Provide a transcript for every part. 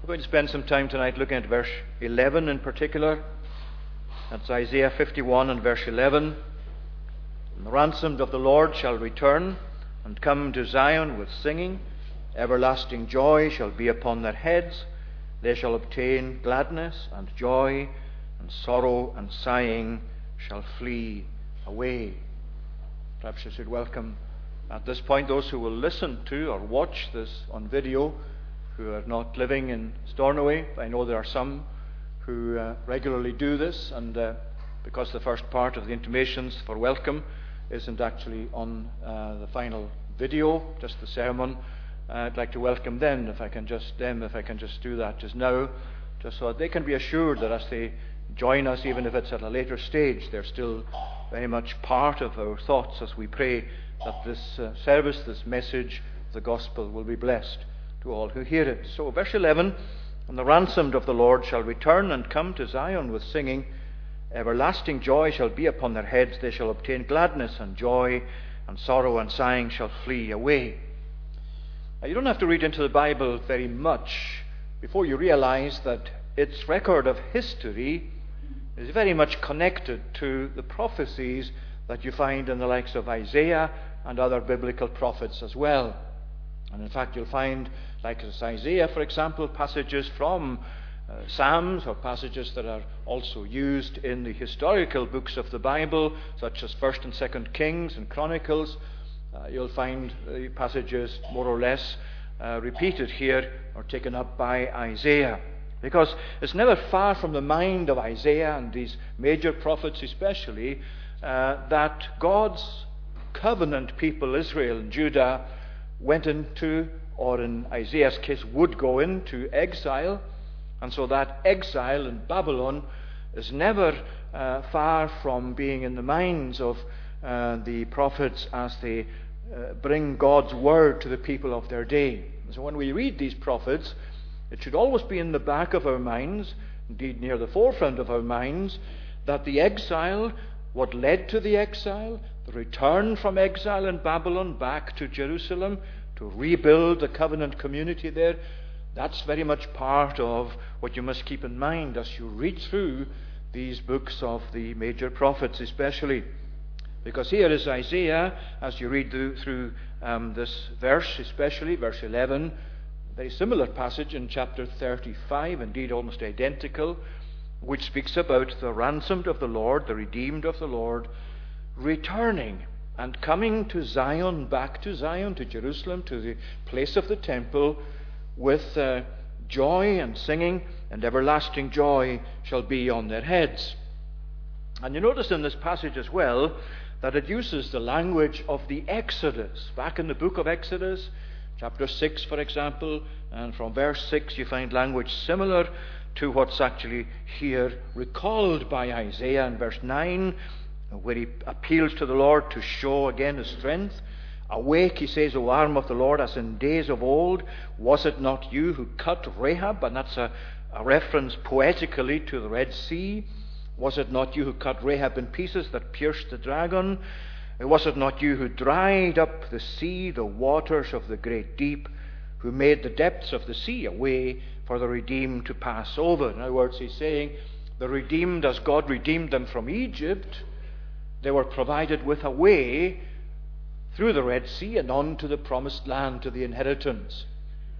We're going to spend some time tonight looking at verse 11 in particular. That's Isaiah 51 and verse 11. And the ransomed of the Lord shall return and come to Zion with singing. Everlasting joy shall be upon their heads. They shall obtain gladness and joy, and sorrow and sighing shall flee away. Perhaps I should welcome at this point those who will listen to or watch this on video who are not living in Stornoway. I know there are some who uh, regularly do this, and uh, because the first part of the intimations for welcome isn't actually on uh, the final video, just the sermon, I'd like to welcome them if I can just them if I can just do that just now, just so that they can be assured that as they join us, even if it's at a later stage, they're still very much part of our thoughts as we pray that this uh, service, this message, the gospel will be blessed to all who hear it. So, verse 11 And the ransomed of the Lord shall return and come to Zion with singing. Everlasting joy shall be upon their heads. They shall obtain gladness and joy, and sorrow and sighing shall flee away. Now, you don't have to read into the Bible very much before you realize that its record of history is very much connected to the prophecies that you find in the likes of Isaiah and other biblical prophets as well. And in fact, you'll find, like Isaiah, for example, passages from uh, Psalms or passages that are also used in the historical books of the Bible, such as 1st and 2nd Kings and Chronicles. Uh, you'll find the passages more or less uh, repeated here or taken up by Isaiah. Because it's never far from the mind of Isaiah and these major prophets, especially, uh, that God's covenant people, Israel and Judah, went into, or in Isaiah's case, would go into exile. And so that exile in Babylon is never uh, far from being in the minds of uh, the prophets as they uh, bring God's word to the people of their day. So when we read these prophets, it should always be in the back of our minds, indeed near the forefront of our minds, that the exile, what led to the exile, return from exile in Babylon back to Jerusalem to rebuild the covenant community there, that's very much part of what you must keep in mind as you read through these books of the major prophets, especially. Because here is Isaiah, as you read through, through um, this verse, especially verse 11, very similar passage in chapter 35, indeed almost identical, which speaks about the ransomed of the Lord, the redeemed of the Lord, returning and coming to Zion, back to Zion, to Jerusalem, to the place of the temple, with uh, joy and singing, and everlasting joy shall be on their heads. And you notice in this passage as well that it uses the language of the Exodus. Back in the book of Exodus, chapter 6, for example, and from verse 6, you find language similar to what's actually here recalled by Isaiah in verse 9 where he appeals to the Lord to show again his strength. Awake, he says, O arm of the Lord, as in days of old. Was it not you who cut Rahab? And that's a, a reference poetically to the Red Sea. Was it not you who cut Rahab in pieces that pierced the dragon? Was it not you who dried up the sea, the waters of the great deep, who made the depths of the sea a way for the redeemed to pass over? In other words, he's saying, the redeemed, as God redeemed them from Egypt, they were provided with a way through the Red Sea and on to the promised land, to the inheritance.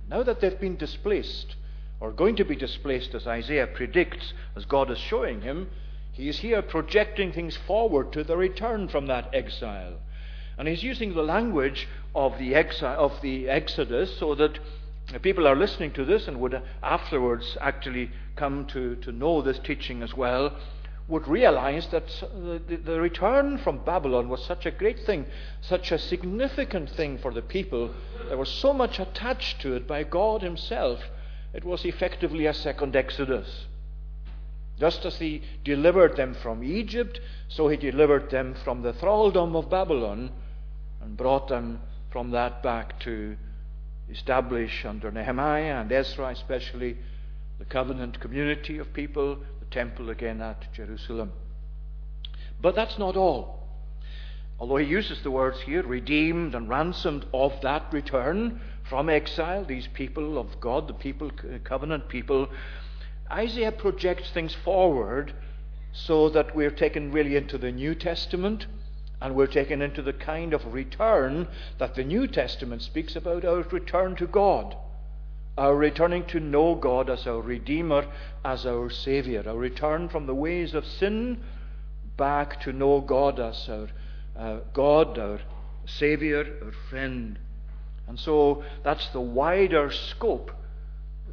Now that they've been displaced, or going to be displaced, as Isaiah predicts, as God is showing him, he is here projecting things forward to the return from that exile. And he's using the language of the, exile, of the Exodus so that people are listening to this and would afterwards actually come to, to know this teaching as well would realize that the, return from Babylon was such a great thing, such a significant thing for the people. There was so much attached to it by God Himself. It was effectively a second Exodus. Just as He delivered them from Egypt, so He delivered them from the thraldom of Babylon and brought them from that back to establish under Nehemiah and Ezra, especially, the covenant community of people temple again at Jerusalem. But that's not all. Although he uses the words here, redeemed and ransomed of that return from exile, these people of God, the people, covenant people, Isaiah projects things forward so that we're taken really into the New Testament and we're taken into the kind of return that the New Testament speaks about our return to God, our returning to know God as our Redeemer, as our Savior, our return from the ways of sin back to know God as our uh, God, our Savior, our friend. And so that's the wider scope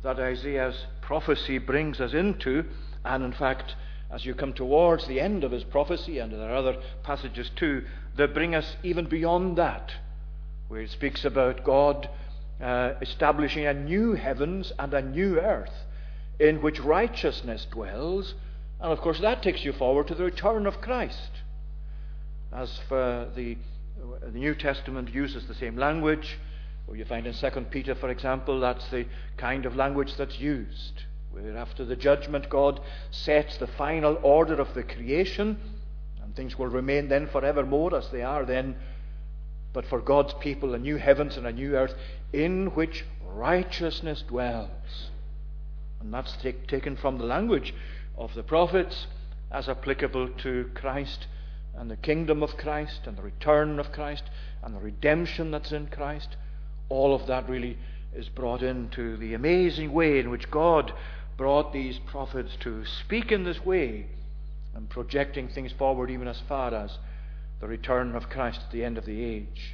that Isaiah's prophecy brings us into. And in fact, as you come towards the end of his prophecy, and there are other passages too, that bring us even beyond that, where he speaks about God uh, establishing a new heavens and a new earth in which righteousness dwells. And of course, that takes you forward to the return of Christ. As for the, the New Testament uses the same language, or you find in 2 Peter, for example, that's the kind of language that's used. Where after the judgment, God sets the final order of the creation, and things will remain then forevermore as they are then. But for God's people, a new heavens and a new earth in which righteousness dwells. And that's take, taken from the language of the prophets as applicable to Christ and the kingdom of Christ and the return of Christ and the redemption that's in Christ all of that really is brought into the amazing way in which God brought these prophets to speak in this way and projecting things forward even as far as the return of Christ at the end of the age.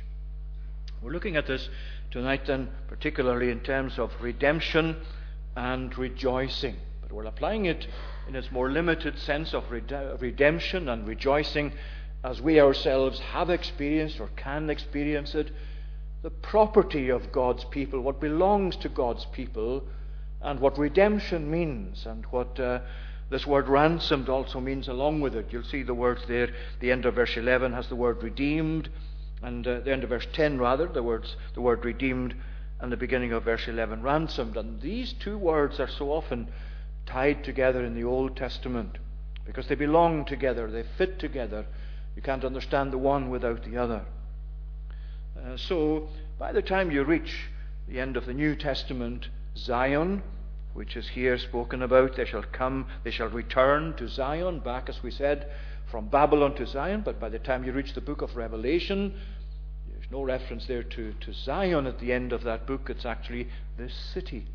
We're looking at this tonight, then, particularly in terms of redemption and rejoicing. But we're applying it in its more limited sense of redemption and rejoicing as we ourselves have experienced or can experience it the property of God's people, what belongs to God's people, and what redemption means, and what uh, this word ransomed also means along with it. You'll see the words there. The end of verse 11 has the word redeemed, and uh, the end of verse 10, rather, the, words, the word redeemed, and the beginning of verse 11, ransomed. And these two words are so often tied together in the Old Testament because they belong together, they fit together. You can't understand the one without the other. Uh, so, by the time you reach the end of the New Testament, Zion, which is here spoken about, they shall come, they shall return to Zion, back as we said, from Babylon to Zion. But by the time you reach the book of Revelation, there's no reference there to, to Zion at the end of that book. It's actually this city,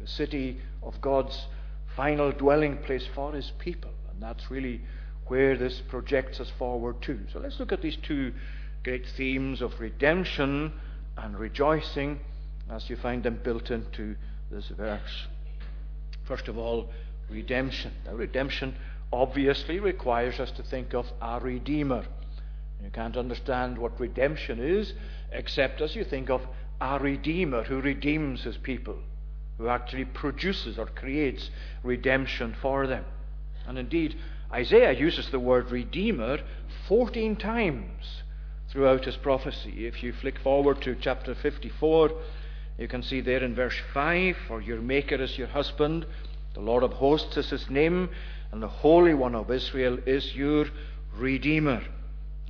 the city of God's final dwelling place for his people. And that's really where this projects us forward to. So let's look at these two great themes of redemption and rejoicing as you find them built into this verse. First of all, redemption. Now, redemption obviously requires us to think of a Redeemer. You can't understand what redemption is except as you think of a Redeemer who redeems his people, who actually produces or creates redemption for them. And indeed, Isaiah uses the word Redeemer 14 times throughout his prophecy. If you flick forward to chapter 54, you can see there in verse 5 For your Maker is your husband, the Lord of hosts is his name, and the Holy One of Israel is your Redeemer.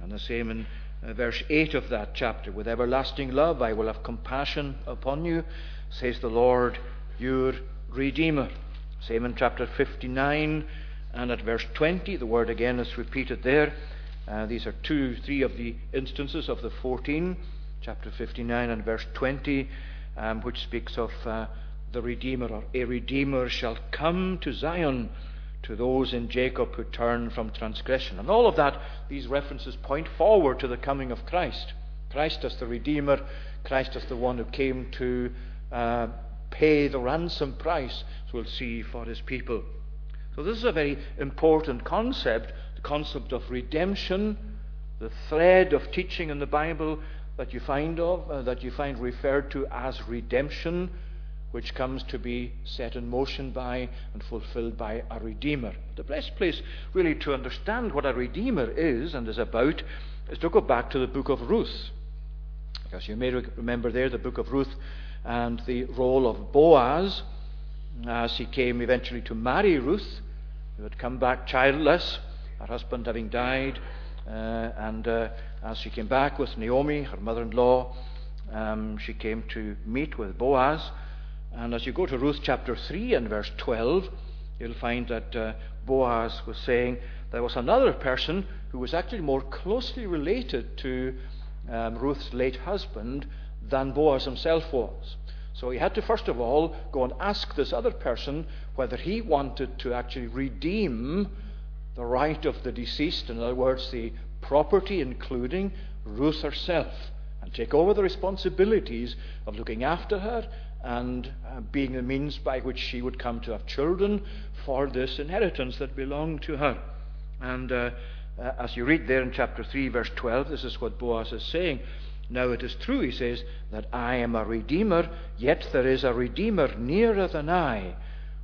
And the same in uh, verse 8 of that chapter With everlasting love I will have compassion upon you, says the Lord, your Redeemer. Same in chapter 59 and at verse 20, the word again is repeated there. Uh, these are two, three of the instances of the 14, chapter 59 and verse 20, um, which speaks of uh, the Redeemer, or a Redeemer shall come to Zion to those in Jacob who turn from transgression. And all of that, these references point forward to the coming of Christ. Christ as the Redeemer, Christ as the one who came to uh, pay the ransom price, as we'll see, for his people. So, this is a very important concept the concept of redemption, the thread of teaching in the Bible that you find of uh, that you find referred to as redemption, which comes to be set in motion by and fulfilled by a redeemer. The best place really to understand what a redeemer is and is about is to go back to the book of Ruth. Because you may remember there the book of Ruth and the role of Boaz as he came eventually to marry Ruth, who had come back childless her husband having died. Uh, and uh, as she came back with Naomi, her mother in law, Um, she came to meet with Boaz. And as you go to Ruth chapter 3 and verse 12, you'll find that uh, Boaz was saying there was another person who was actually more closely related to um, Ruth's late husband than Boaz himself was. So he had to first of all go and ask this other person whether he wanted to actually redeem the right of the deceased, in other words, the property, including Ruth herself, and take over the responsibilities of looking after her and uh, being the means by which she would come to have children for this inheritance that belonged to her. And uh, uh, as you read there in chapter 3, verse 12, this is what Boaz is saying. Now it is true, he says, that I am a redeemer, yet there is a redeemer nearer than I.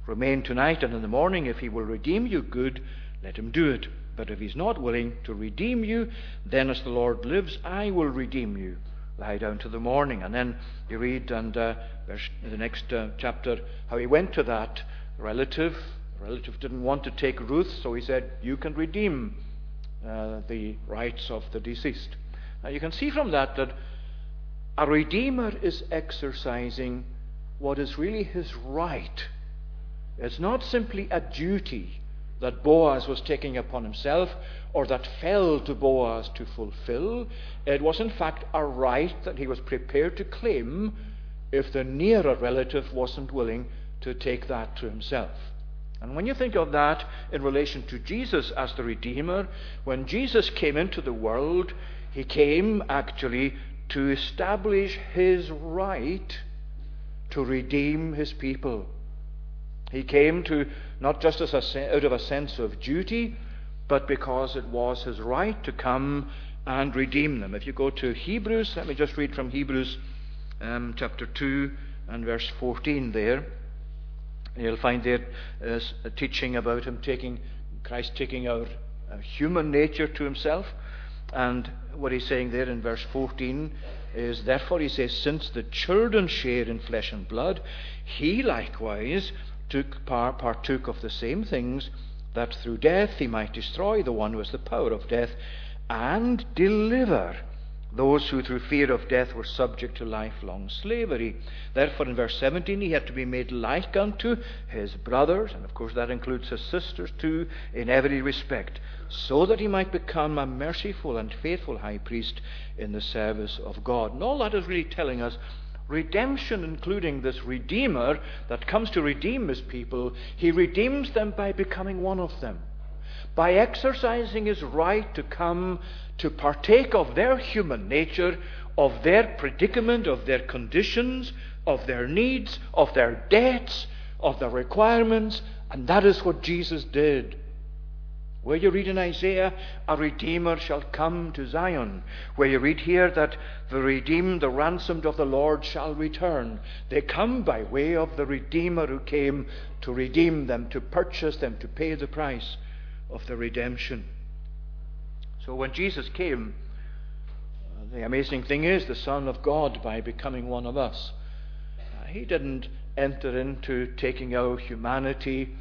Remain tonight, and in the morning, if he will redeem you, good, let him do it. But if he's not willing to redeem you, then as the Lord lives, I will redeem you. Lie down to the morning. And then you read, and uh, the next uh, chapter, how he went to that relative. The relative didn't want to take Ruth, so he said, You can redeem uh, the rights of the deceased. Now you can see from that that a redeemer is exercising what is really his right. It's not simply a duty that Boaz was taking upon himself or that fell to Boaz to fulfill. It was, in fact, a right that he was prepared to claim if the nearer relative wasn't willing to take that to himself. And when you think of that in relation to Jesus as the Redeemer, when Jesus came into the world, he came actually to establish his right to redeem his people. He came to not just as a, out of a sense of duty, but because it was his right to come and redeem them. If you go to Hebrews, let me just read from Hebrews um, chapter 2 and verse 14 there. You'll find there is a teaching about him taking Christ taking our, our human nature to himself. And what he's saying there in verse 14 is, therefore, he says, since the children share in flesh and blood, he likewise took part, partook of the same things, that through death he might destroy the one who has the power of death, and deliver those who through fear of death were subject to lifelong slavery. Therefore, in verse 17, he had to be made like unto his brothers, and of course that includes his sisters too, in every respect, so that he might become a merciful and faithful high priest in the service of God. And all that is really telling us redemption, including this Redeemer that comes to redeem his people, he redeems them by becoming one of them by exercising his right to come to partake of their human nature, of their predicament, of their conditions, of their needs, of their debts, of their requirements, and that is what Jesus did. Where you read in Isaiah, a Redeemer shall come to Zion. Where you read here that the redeemed, the ransomed of the Lord shall return. They come by way of the Redeemer who came to redeem them, to purchase them, to pay the price of the redemption. So when Jesus came, uh, the amazing thing is the Son of God, by becoming one of us, uh, he didn't enter into taking our humanity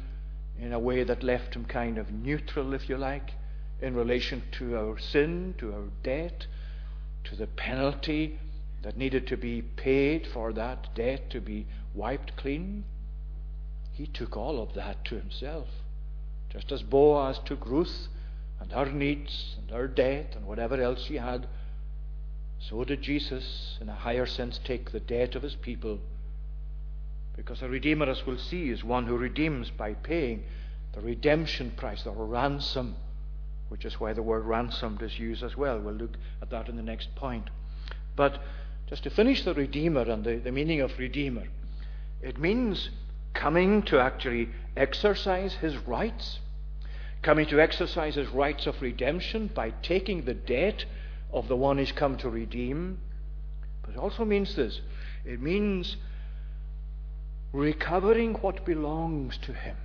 in a way that left him kind of neutral, if you like, in relation to our sin, to our debt, to the penalty that needed to be paid for that debt to be wiped clean. He took all of that to himself. Just as Boaz took Ruth and her needs and her debt and whatever else she had, so did Jesus, in a higher sense, take the debt of his people. Because a Redeemer, as we'll see, is one who redeems by paying the redemption price, the ransom, which is why the word ransomed is used as well. We'll look at that in the next point. But just to finish the Redeemer and the, the meaning of Redeemer, it means coming to actually exercise his rights, coming to exercise his rights of redemption by taking the debt of the one he's come to redeem. But it also means this it means recovering what belongs to him.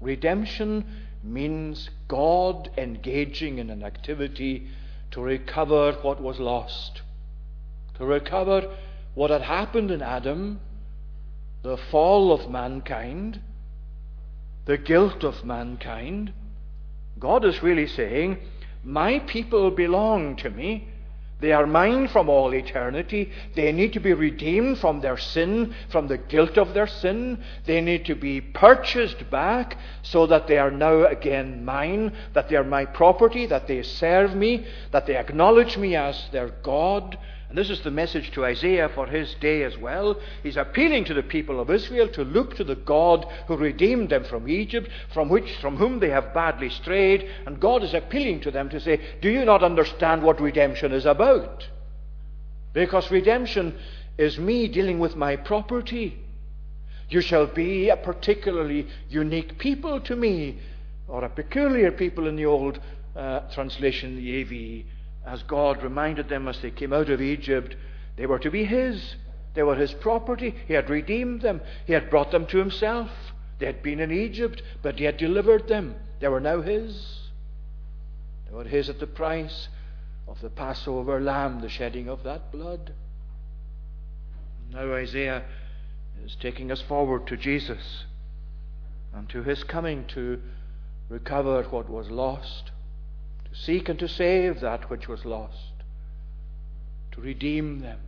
Redemption means God engaging in an activity to recover what was lost, to recover what had happened in Adam the fall of mankind, the guilt of mankind, God is really saying, My people belong to me. They are mine from all eternity. They need to be redeemed from their sin, from the guilt of their sin. They need to be purchased back so that they are now again mine, that they are my property, that they serve me, that they acknowledge me as their God, and this is the message to Isaiah for his day as well. He's appealing to the people of Israel to look to the God who redeemed them from Egypt, from which from whom they have badly strayed, and God is appealing to them to say, "Do you not understand what redemption is about?" Because redemption is me dealing with my property. You shall be a particularly unique people to me, or a peculiar people in the old uh, translation, the AV as God reminded them as they came out of Egypt, they were to be His. They were His property. He had redeemed them. He had brought them to Himself. They had been in Egypt, but He had delivered them. They were now His. They were His at the price of the Passover lamb, the shedding of that blood. Now Isaiah is taking us forward to Jesus and to His coming to recover what was lost seek and to save that which was lost, to redeem them,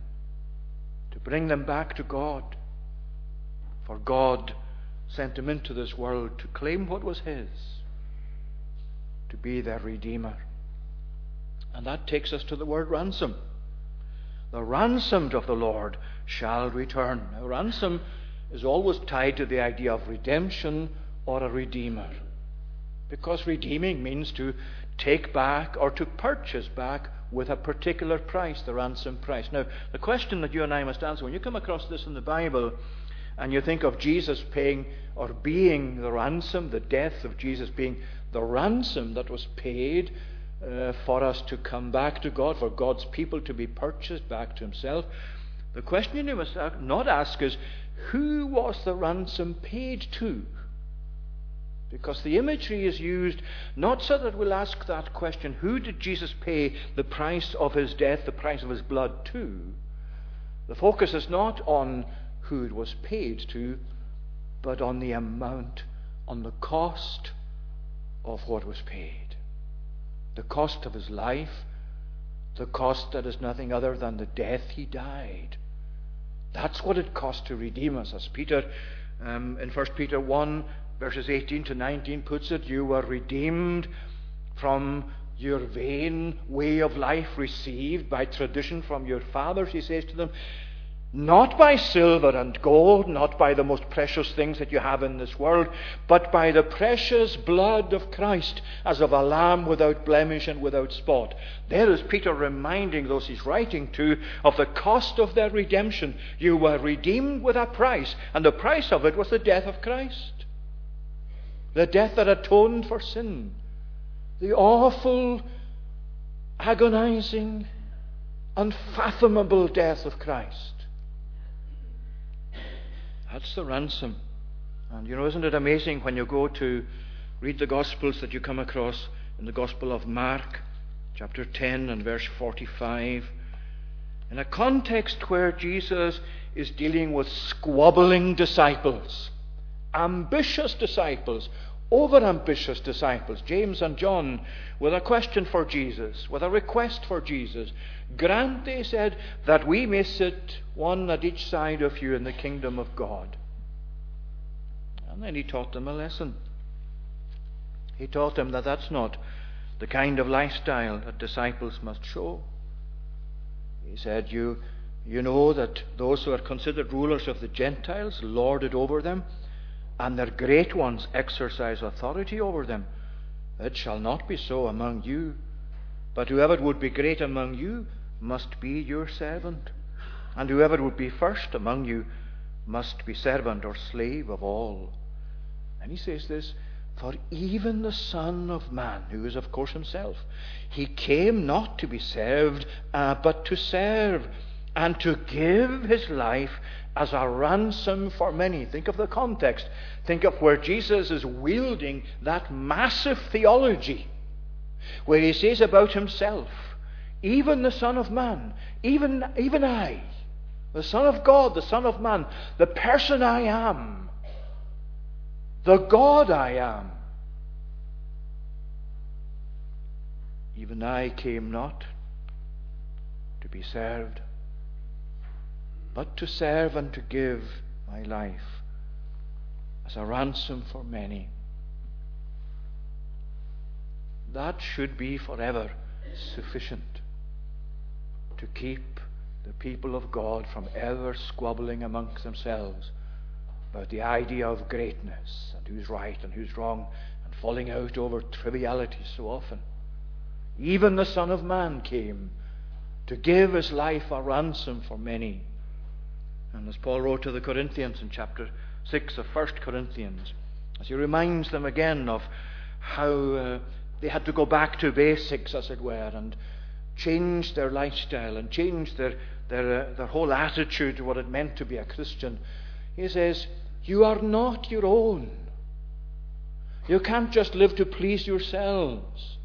to bring them back to God. For God sent him into this world to claim what was his, to be their Redeemer. And that takes us to the word ransom. The ransomed of the Lord shall return. Now, ransom is always tied to the idea of redemption or a redeemer. Because redeeming means to take back or to purchase back with a particular price, the ransom price. Now, the question that you and I must answer when you come across this in the Bible and you think of Jesus paying or being the ransom, the death of Jesus being the ransom that was paid uh, for us to come back to God, for God's people to be purchased back to Himself, the question you must not ask is who was the ransom paid to? Because the imagery is used not so that we'll ask that question who did Jesus pay the price of his death, the price of his blood to? The focus is not on who it was paid to, but on the amount, on the cost of what was paid. The cost of his life, the cost that is nothing other than the death he died. That's what it cost to redeem us, as Peter um, in 1 Peter 1 verses 18 to 19 puts it, you were redeemed from your vain way of life received by tradition from your fathers, he says to them, not by silver and gold, not by the most precious things that you have in this world, but by the precious blood of Christ, as of a lamb without blemish and without spot. There is Peter reminding those he's writing to of the cost of their redemption. You were redeemed with a price, and the price of it was the death of Christ the death that atoned for sin, the awful, agonizing, unfathomable death of Christ. That's the ransom. And you know, isn't it amazing when you go to read the Gospels that you come across in the Gospel of Mark, chapter 10 and verse 45, in a context where Jesus is dealing with squabbling disciples, ambitious disciples overambitious disciples, James and John, with a question for Jesus, with a request for Jesus. Grant, they said, that we may sit one at each side of you in the kingdom of God. And then he taught them a lesson. He taught them that that's not the kind of lifestyle that disciples must show. He said, You, you know that those who are considered rulers of the Gentiles lord it over them and their great ones exercise authority over them. It shall not be so among you, but whoever would be great among you must be your servant, and whoever would be first among you must be servant or slave of all. And he says this For even the Son of Man, who is of course himself, he came not to be served, uh, but to serve, and to give his life as a ransom for many. Think of the context. Think of where Jesus is wielding that massive theology, where he says about himself, even the Son of Man, even, even I, the Son of God, the Son of Man, the person I am, the God I am, even I came not to be served, but to serve and to give my life as a ransom for many. That should be forever sufficient to keep the people of God from ever squabbling amongst themselves about the idea of greatness and who's right and who's wrong and falling out over trivialities so often. Even the Son of Man came to give his life a ransom for many. And as Paul wrote to the Corinthians in chapter 6 of 1 Corinthians, as he reminds them again of how uh, they had to go back to basics, as it were, and change their lifestyle and change their, their, uh, their whole attitude to what it meant to be a Christian. He says, You are not your own. You can't just live to please yourselves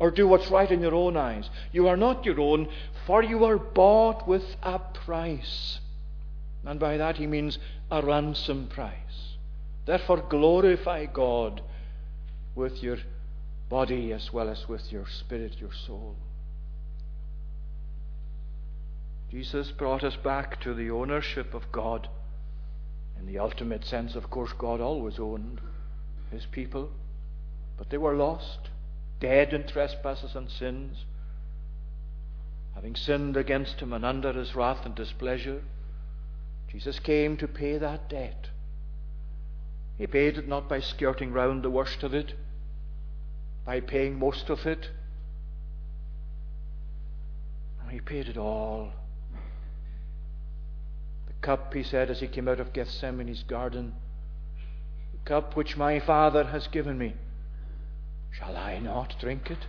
or do what's right in your own eyes. You are not your own, for you are bought with a price. And by that he means a ransom price. Therefore, glorify God with your body as well as with your spirit, your soul. Jesus brought us back to the ownership of God. In the ultimate sense, of course, God always owned his people, but they were lost, dead in trespasses and sins, having sinned against him and under his wrath and displeasure. Jesus came to pay that debt. He paid it not by skirting round the worst of it, by paying most of it. he paid it all The cup, he said as he came out of Gethsemane's garden, the cup which my Father has given me, shall I not drink it?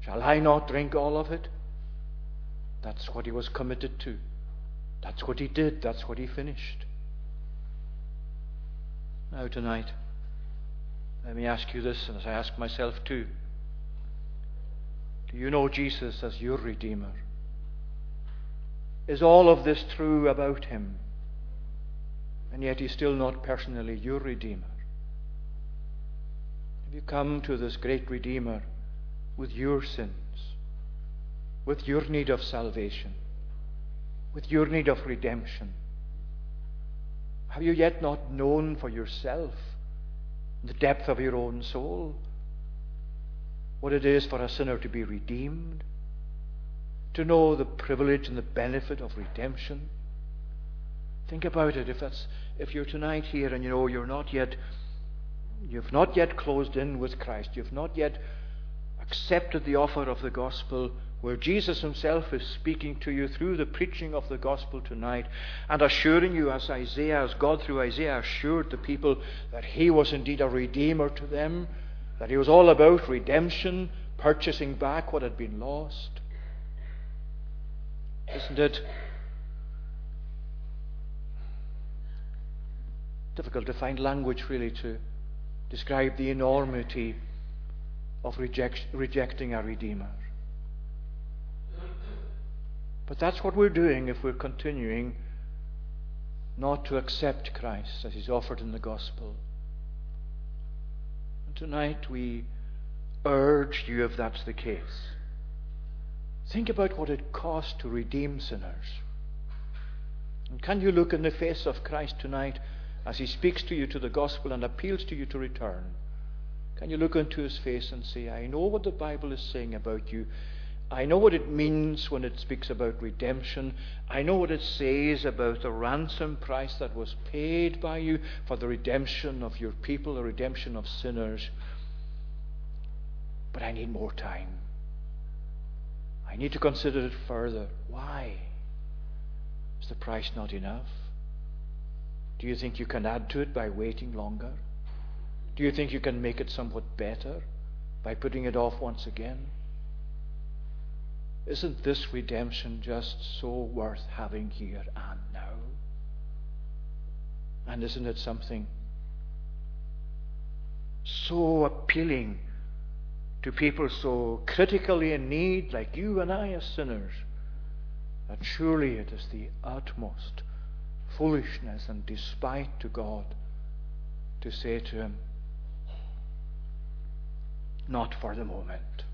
Shall I not drink all of it? That's what he was committed to. That's what he did. That's what he finished. Now, tonight, let me ask you this, and as I ask myself too Do you know Jesus as your Redeemer? Is all of this true about him? And yet he's still not personally your Redeemer. Have you come to this great Redeemer with your sins, with your need of salvation, with your need of redemption? Have you yet not known for yourself the depth of your own soul what it is for a sinner to be redeemed? to know the privilege and the benefit of redemption. Think about it. If that's if you're tonight here and you know you're not yet you've not yet closed in with Christ, you've not yet accepted the offer of the gospel where Jesus himself is speaking to you through the preaching of the gospel tonight and assuring you as Isaiah, as God through Isaiah assured the people that he was indeed a redeemer to them, that he was all about redemption, purchasing back what had been lost. Isn't it? Difficult to find language really to describe the enormity of reject, rejecting a Redeemer. But that's what we're doing if we're continuing not to accept Christ as He's offered in the gospel. And tonight we urge you, if that's the case, Think about what it cost to redeem sinners. And can you look in the face of Christ tonight as he speaks to you to the gospel and appeals to you to return? Can you look into his face and say, I know what the Bible is saying about you. I know what it means when it speaks about redemption. I know what it says about the ransom price that was paid by you for the redemption of your people, the redemption of sinners. But I need more time. I need to consider it further. Why? Is the price not enough? Do you think you can add to it by waiting longer? Do you think you can make it somewhat better by putting it off once again? Isn't this redemption just so worth having here and now? And isn't it something so appealing to people so critically in need, like you and I as sinners, that surely it is the utmost foolishness and despite to God to say to Him, Not for the moment.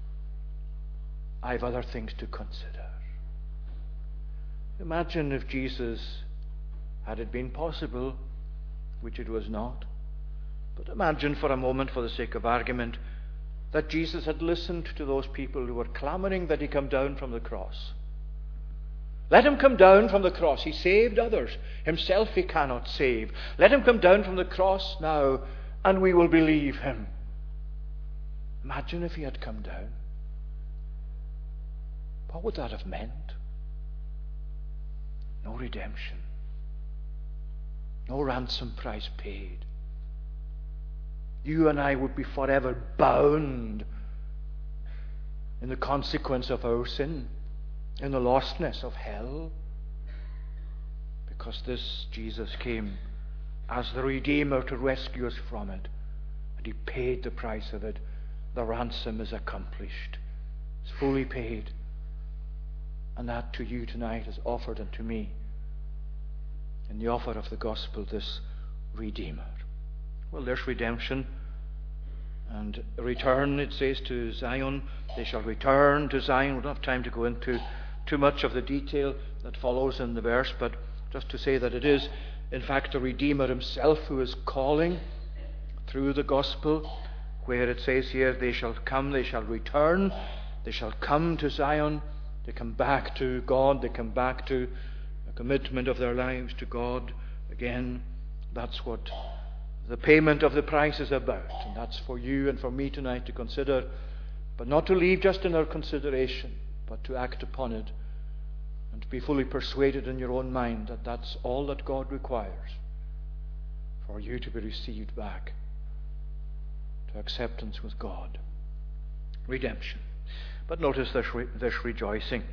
I've other things to consider. Imagine if Jesus, had it been possible, which it was not, but imagine for a moment, for the sake of argument, that Jesus had listened to those people who were clamoring that he come down from the cross. Let him come down from the cross. He saved others. Himself he cannot save. Let him come down from the cross now, and we will believe him. Imagine if he had come down. What would that have meant? No redemption. No ransom price paid. You and I would be forever bound in the consequence of our sin, in the lostness of hell, because this Jesus came as the Redeemer to rescue us from it, and He paid the price of it. The ransom is accomplished, it's fully paid. And that to you tonight is offered unto me in the offer of the gospel, this Redeemer. Well, there's redemption. And return, it says, to Zion. They shall return to Zion. We don't have time to go into too much of the detail that follows in the verse, but just to say that it is, in fact, the Redeemer himself who is calling through the gospel, where it says here, they shall come, they shall return, they shall come to Zion. They come back to God. They come back to a commitment of their lives to God. Again, that's what the payment of the price is about. And that's for you and for me tonight to consider, but not to leave just in our consideration, but to act upon it and to be fully persuaded in your own mind that that's all that God requires for you to be received back to acceptance with God. Redemption. But notice this, re- this rejoicing.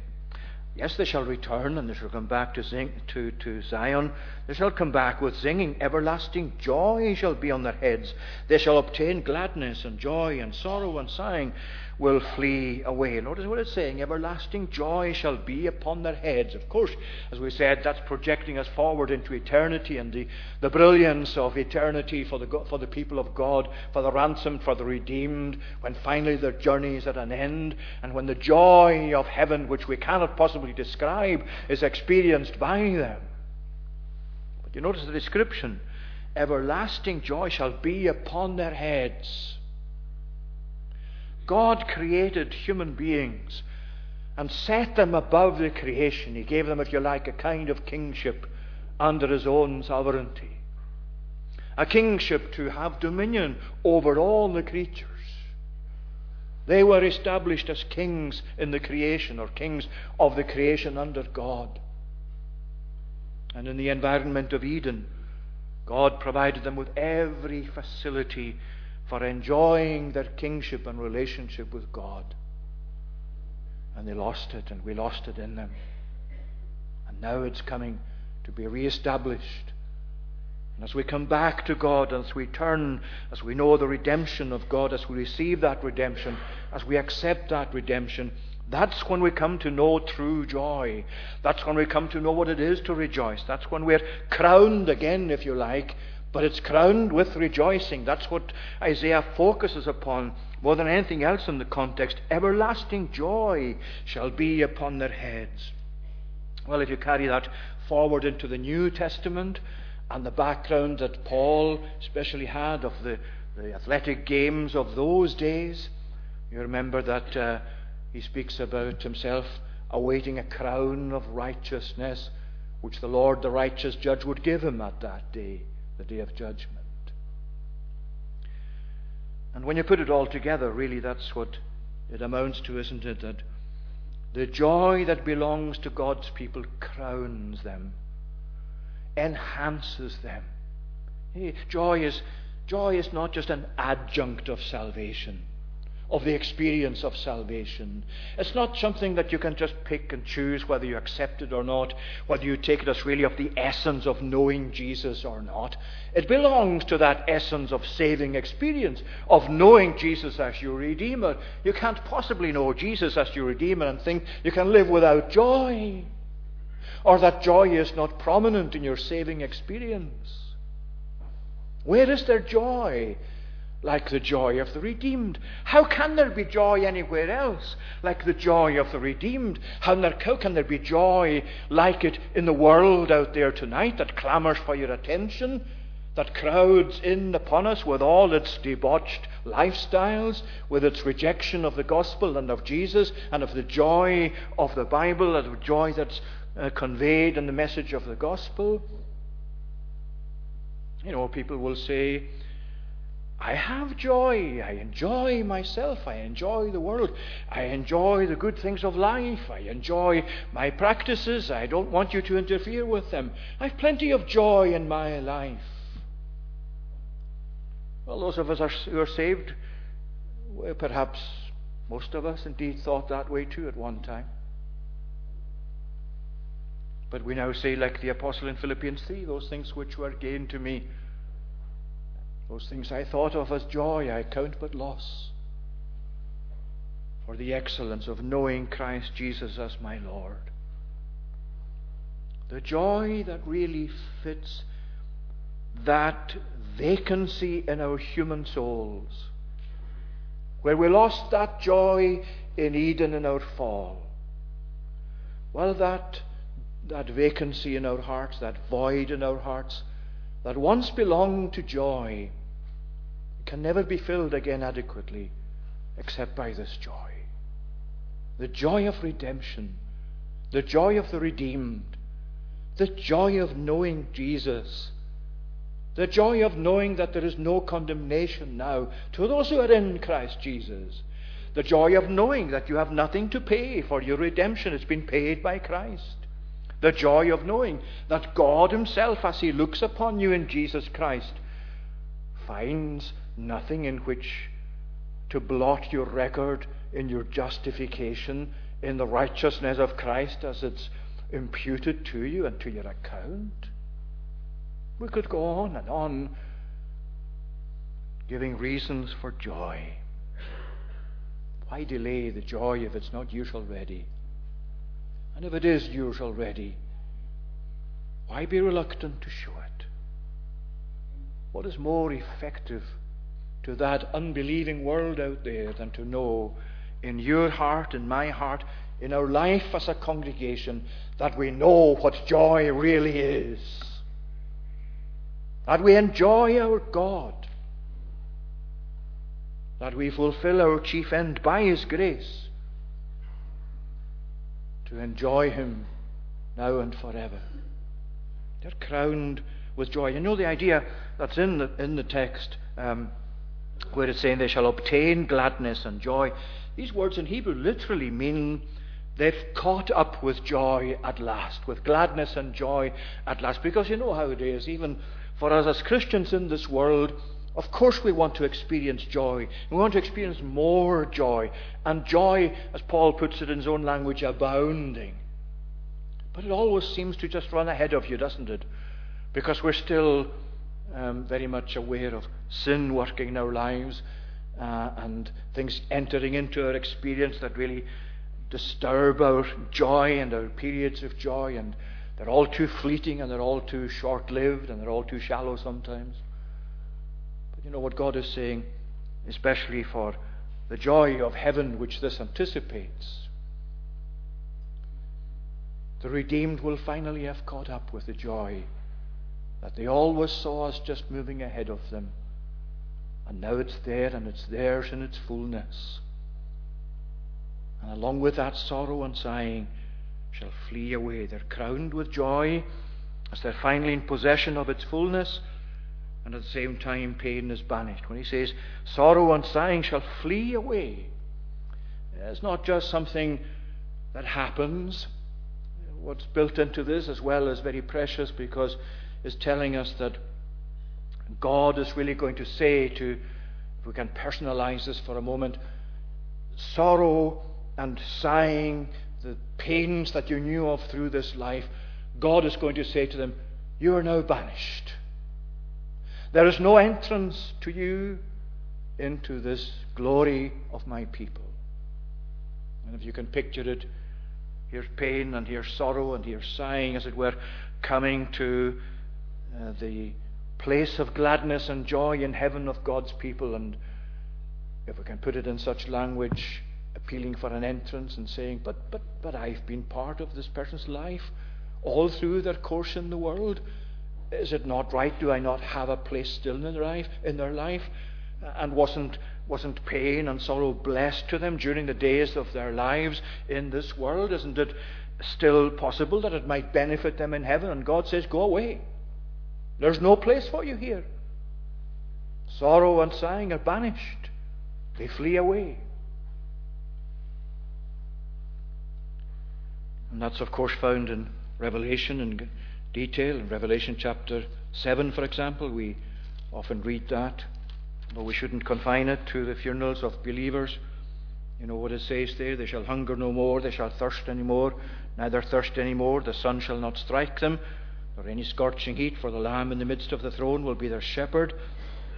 Yes, they shall return and they shall come back to, sing, to, to Zion. They shall come back with singing. Everlasting joy shall be on their heads. They shall obtain gladness and joy and sorrow and sighing will flee away. Notice what it's saying everlasting joy shall be upon their heads. Of course, as we said, that's projecting us forward into eternity and the, the brilliance of eternity for the, for the people of God, for the ransomed, for the redeemed, when finally their journey is at an end, and when the joy of heaven, which we cannot possibly describe, is experienced by them. But you notice the description everlasting joy shall be upon their heads. God created human beings and set them above the creation. He gave them, if you like, a kind of kingship under His own sovereignty. A kingship to have dominion over all the creatures. They were established as kings in the creation, or kings of the creation under God. And in the environment of Eden, God provided them with every facility for enjoying their kingship and relationship with God. And they lost it, and we lost it in them. And now it's coming to be reestablished. And as we come back to God, as we turn, as we know the redemption of God, as we receive that redemption, as we accept that redemption, that's when we come to know true joy. That's when we come to know what it is to rejoice. That's when we're crowned again, if you like, but it's crowned with rejoicing. That's what Isaiah focuses upon more than anything else in the context. Everlasting joy shall be upon their heads. Well, if you carry that forward into the New Testament and the background that Paul especially had of the, the athletic games of those days, you remember that uh, he speaks about himself awaiting a crown of righteousness, which the Lord, the righteous judge, would give him at that day the day of judgment. And when you put it all together, really that's what it amounts to, isn't it? That the joy that belongs to God's people crowns them, enhances them. Joy is, joy is not just an adjunct of salvation of the experience of salvation. It's not something that you can just pick and choose whether you accept it or not, whether you take it as really of the essence of knowing Jesus or not. It belongs to that essence of saving experience, of knowing Jesus as your Redeemer. You can't possibly know Jesus as your Redeemer and think you can live without joy, or that joy is not prominent in your saving experience. Where is there joy? Like the joy of the redeemed. How can there be joy anywhere else like the joy of the redeemed? How, can there be joy like it in the world out there tonight that clamours for your attention? That crowds in upon us with all its debauched lifestyles, with its rejection of the gospel and of Jesus, and of the joy of the Bible, and the joy that's uh, conveyed in the message of the gospel. You know, people will say, I have joy. I enjoy myself. I enjoy the world. I enjoy the good things of life. I enjoy my practices. I don't want you to interfere with them. I've plenty of joy in my life. Well, those of us who are saved, perhaps most of us indeed thought that way too at one time. But we now say, like the apostle in Philippians 3, those things which were gained to me those things I thought of as joy, I count but loss for the excellence of knowing Christ Jesus as my Lord. The joy that really fits that vacancy in our human souls, where we lost that joy in Eden in our fall. Well, that, that vacancy in our hearts, that void in our hearts, that once belonged to joy, can never be filled again adequately except by this joy. The joy of redemption, the joy of the redeemed, the joy of knowing Jesus, the joy of knowing that there is no condemnation now to those who are in Christ Jesus, the joy of knowing that you have nothing to pay for your redemption, it's been paid by Christ. The joy of knowing that God Himself, as He looks upon you in Jesus Christ, finds nothing in which to blot your record in your justification in the righteousness of Christ as it's imputed to you and to your account. We could go on and on giving reasons for joy. Why delay the joy if it's not yours already? And if it is yours already, why be reluctant to show it? What is more effective to that unbelieving world out there than to know in your heart, in my heart, in our life as a congregation, that we know what joy really is. That we enjoy our God. That we fulfill our chief end by His grace to enjoy Him now and forever. They're crowned with joy. You know the idea that's in the, in the text. Um, where it's saying they shall obtain gladness and joy. These words in Hebrew literally mean they've caught up with joy at last, with gladness and joy at last. Because you know how it is, even for us as Christians in this world, of course we want to experience joy. We want to experience more joy. And joy, as Paul puts it in his own language, abounding. But it always seems to just run ahead of you, doesn't it? Because we're still um, very much aware of sin working in our lives uh, and things entering into our experience that really disturb our joy and our periods of joy, and they're all too fleeting and they're all too short lived and they're all too shallow sometimes. But you know what God is saying, especially for the joy of heaven which this anticipates. The redeemed will finally have caught up with the joy that they always saw us just moving ahead of them. And now it's there and it's theirs in its fullness. And along with that, sorrow and sighing shall flee away. They're crowned with joy as they're finally in possession of its fullness, and at the same time, pain is banished. When he says, sorrow and sighing shall flee away, it's not just something that happens. What's built into this, as well, is very precious because is telling us that God is really going to say to, if we can personalize this for a moment, sorrow and sighing, the pains that you knew of through this life, God is going to say to them, You are now banished. There is no entrance to you into this glory of my people. And if you can picture it, here's pain and here's sorrow and here's sighing, as it were, coming to uh, the place of gladness and joy in heaven of God's people. And if we can put it in such language, appealing for an entrance and saying, But, but, but I've been part of this person's life all through their course in the world. Is it not right? Do I not have a place still in their life? In their life? And wasn't, wasn't pain and sorrow blessed to them during the days of their lives in this world? Isn't it still possible that it might benefit them in heaven? And God says, Go away. There's no place for you here. Sorrow and sighing are banished, they flee away. And that's, of course, found in Revelation in detail. In Revelation chapter 7, for example, we often read that, but we shouldn't confine it to the funerals of believers. You know what it says there? They shall hunger no more, they shall thirst any more, neither thirst any more. The sun shall not strike them, nor any scorching heat, for the Lamb in the midst of the throne will be their shepherd.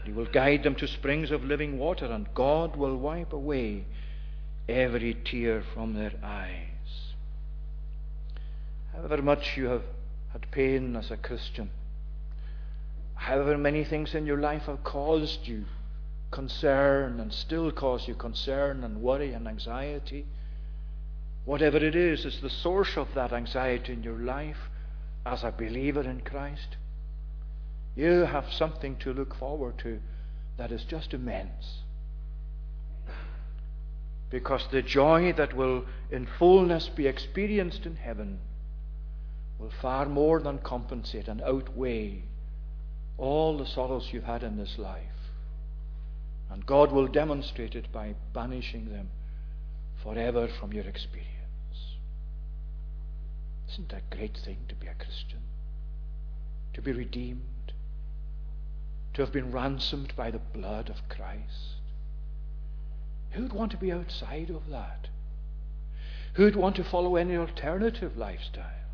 He will guide them to springs of living water, and God will wipe away every tear from their eyes. However much you have had pain as a Christian, however many things in your life have caused you concern and still cause you concern and worry and anxiety, whatever it is, is the source of that anxiety in your life as a believer in Christ, you have something to look forward to that is just immense. Because the joy that will in fullness be experienced in heaven will far more than compensate and outweigh all the sorrows you've had in this life. And God will demonstrate it by banishing them forever from your experience. Isn't that a great thing to be a Christian? To be redeemed, to have been ransomed by the blood of Christ. Who'd want to be outside of that? Who'd want to follow any alternative lifestyle?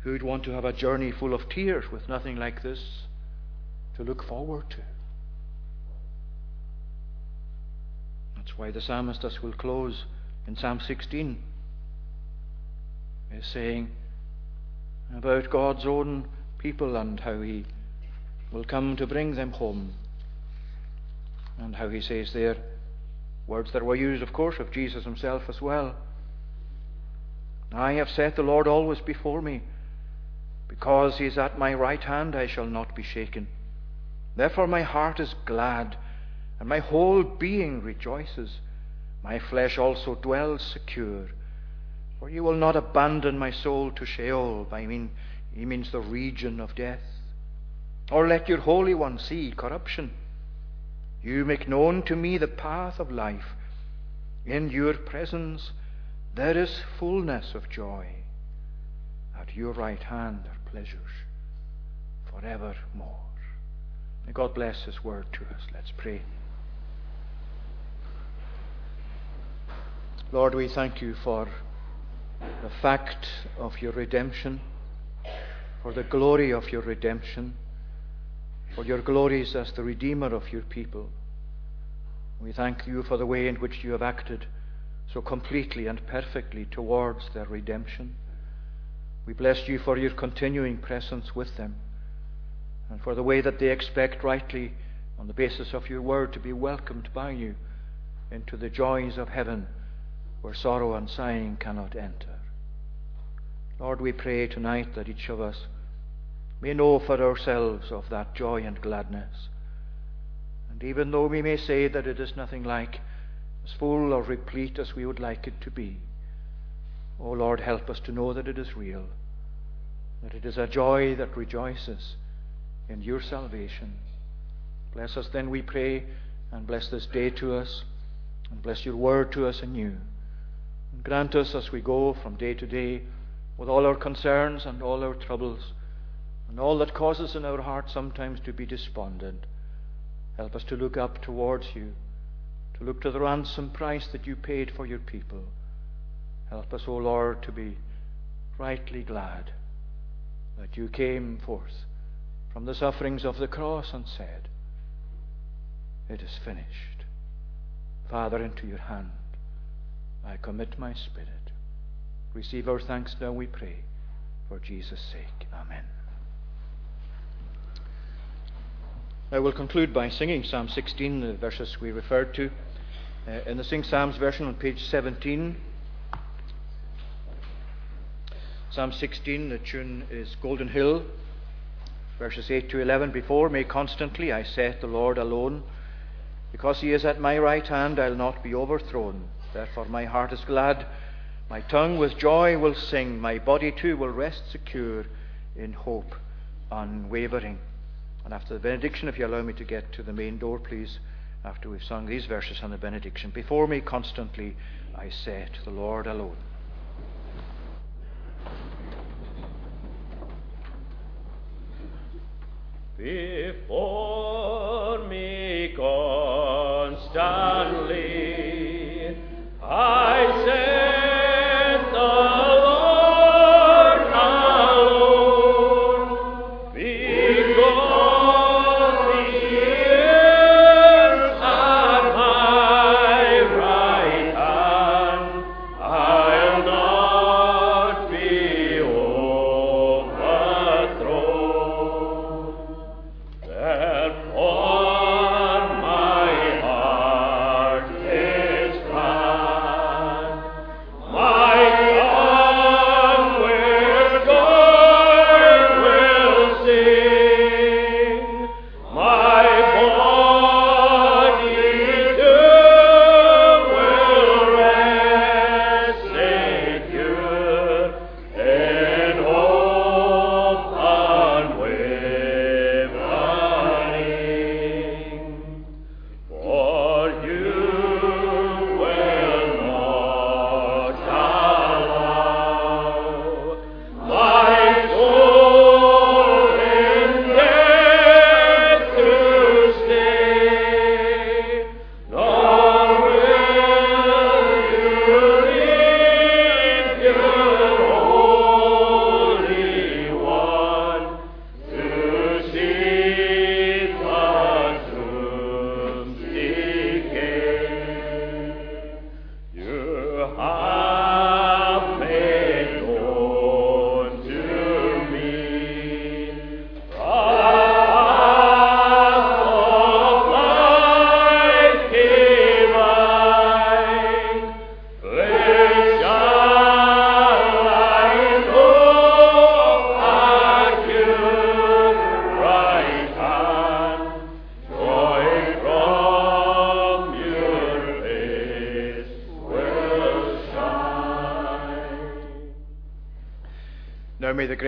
Who'd want to have a journey full of tears with nothing like this to look forward to? That's why the psalmist, as will close in Psalm 16, is saying about God's own people and how He will come to bring them home. And how He says there, words that were used, of course, of Jesus Himself as well. I have set the Lord always before me. Because he is at my right hand, I shall not be shaken. Therefore, my heart is glad, and my whole being rejoices. My flesh also dwells secure. For you will not abandon my soul to Sheol. I mean, he means the region of death. Or let your Holy One see corruption. You make known to me the path of life. In your presence there is fullness of joy. At your right hand are pleasures forevermore. May God bless His word to us. Let's pray. Lord, we thank you for the fact of your redemption, for the glory of your redemption, for your glories as the Redeemer of your people. We thank you for the way in which you have acted so completely and perfectly towards their redemption. We bless you for your continuing presence with them and for the way that they expect rightly, on the basis of your word, to be welcomed by you into the joys of heaven where sorrow and sighing cannot enter. Lord, we pray tonight that each of us may know for ourselves of that joy and gladness. And even though we may say that it is nothing like as full or replete as we would like it to be, oh Lord, help us to know that it is real that it is a joy that rejoices in your salvation. Bless us then, we pray, and bless this day to us, and bless your word to us anew. And grant us as we go from day to day with all our concerns and all our troubles, and all that causes in our hearts sometimes to be despondent. Help us to look up towards you, to look to the ransom price that you paid for your people. Help us, O Lord, to be rightly glad that you came forth from the sufferings of the cross and said, It is finished. Father, into your hand I commit my spirit. Receive our thanks now, we pray, for Jesus' sake. Amen. I will conclude by singing Psalm 16, the verses we referred to. Uh, in the Sing Psalms version on page 17, Psalm 16, the tune is Golden Hill, verses 8 to 11. Before me constantly I set the Lord alone. Because he is at my right hand, I'll not be overthrown. Therefore my heart is glad, my tongue with joy will sing, my body too will rest secure in hope unwavering. And after the benediction, if you allow me to get to the main door, please, after we've sung these verses on the benediction. Before me constantly I set the Lord alone. Before